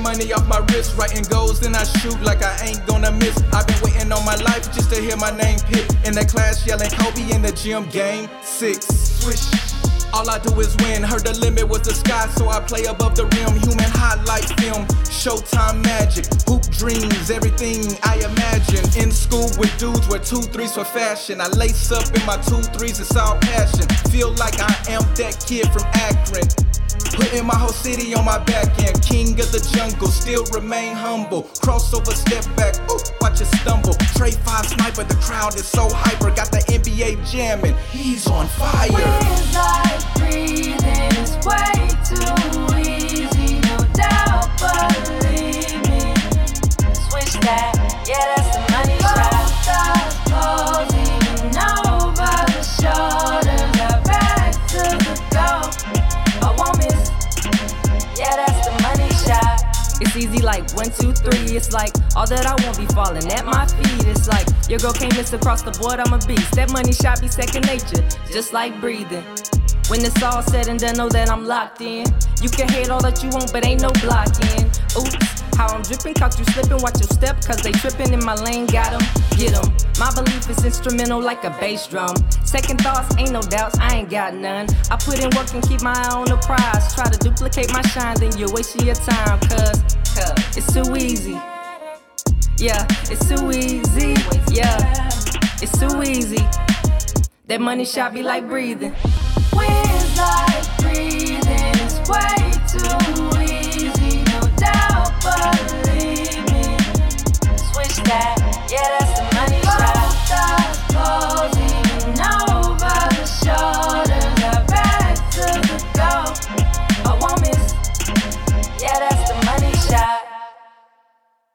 Money off my wrist, writing goals, then I shoot like I ain't gonna miss. I've been waiting all my life just to hear my name picked. In the class, yelling Kobe in the gym, game six. Swish. All I do is win. Heard the limit was the sky, so I play above the rim. Human highlight film, Showtime magic, hoop dreams, everything I imagine. In school with dudes with two threes for fashion. I lace up in my two threes, it's all passion. Feel like I am that kid from Akron. Putting my whole city on my back end. King of the jungle, still remain humble. Crossover, step back, ooh, watch it stumble. Trey 5 sniper, the crowd is so hyper. Got the NBA jamming, he's on fire. It's easy like one, two, three. It's like all that I won't be falling at my feet. It's like your girl can't miss across the board. I'm a beast. That money shot be second nature, just like breathing. When it's all said and done, know that I'm locked in. You can hate all that you want, but ain't no blocking. Oops, how I'm dripping, caught you slipping. Watch your step, cause they tripping in my lane. Got 'em, get 'em. My belief is instrumental like a bass drum. Second thoughts, ain't no doubts, I ain't got none. I put in work and keep my eye on the prize. Try to duplicate my shine, then you're wasting your time, cause, it's too easy. Yeah, it's too easy. Yeah, it's too easy. That money shot be like breathing. Feels like breathing is way that.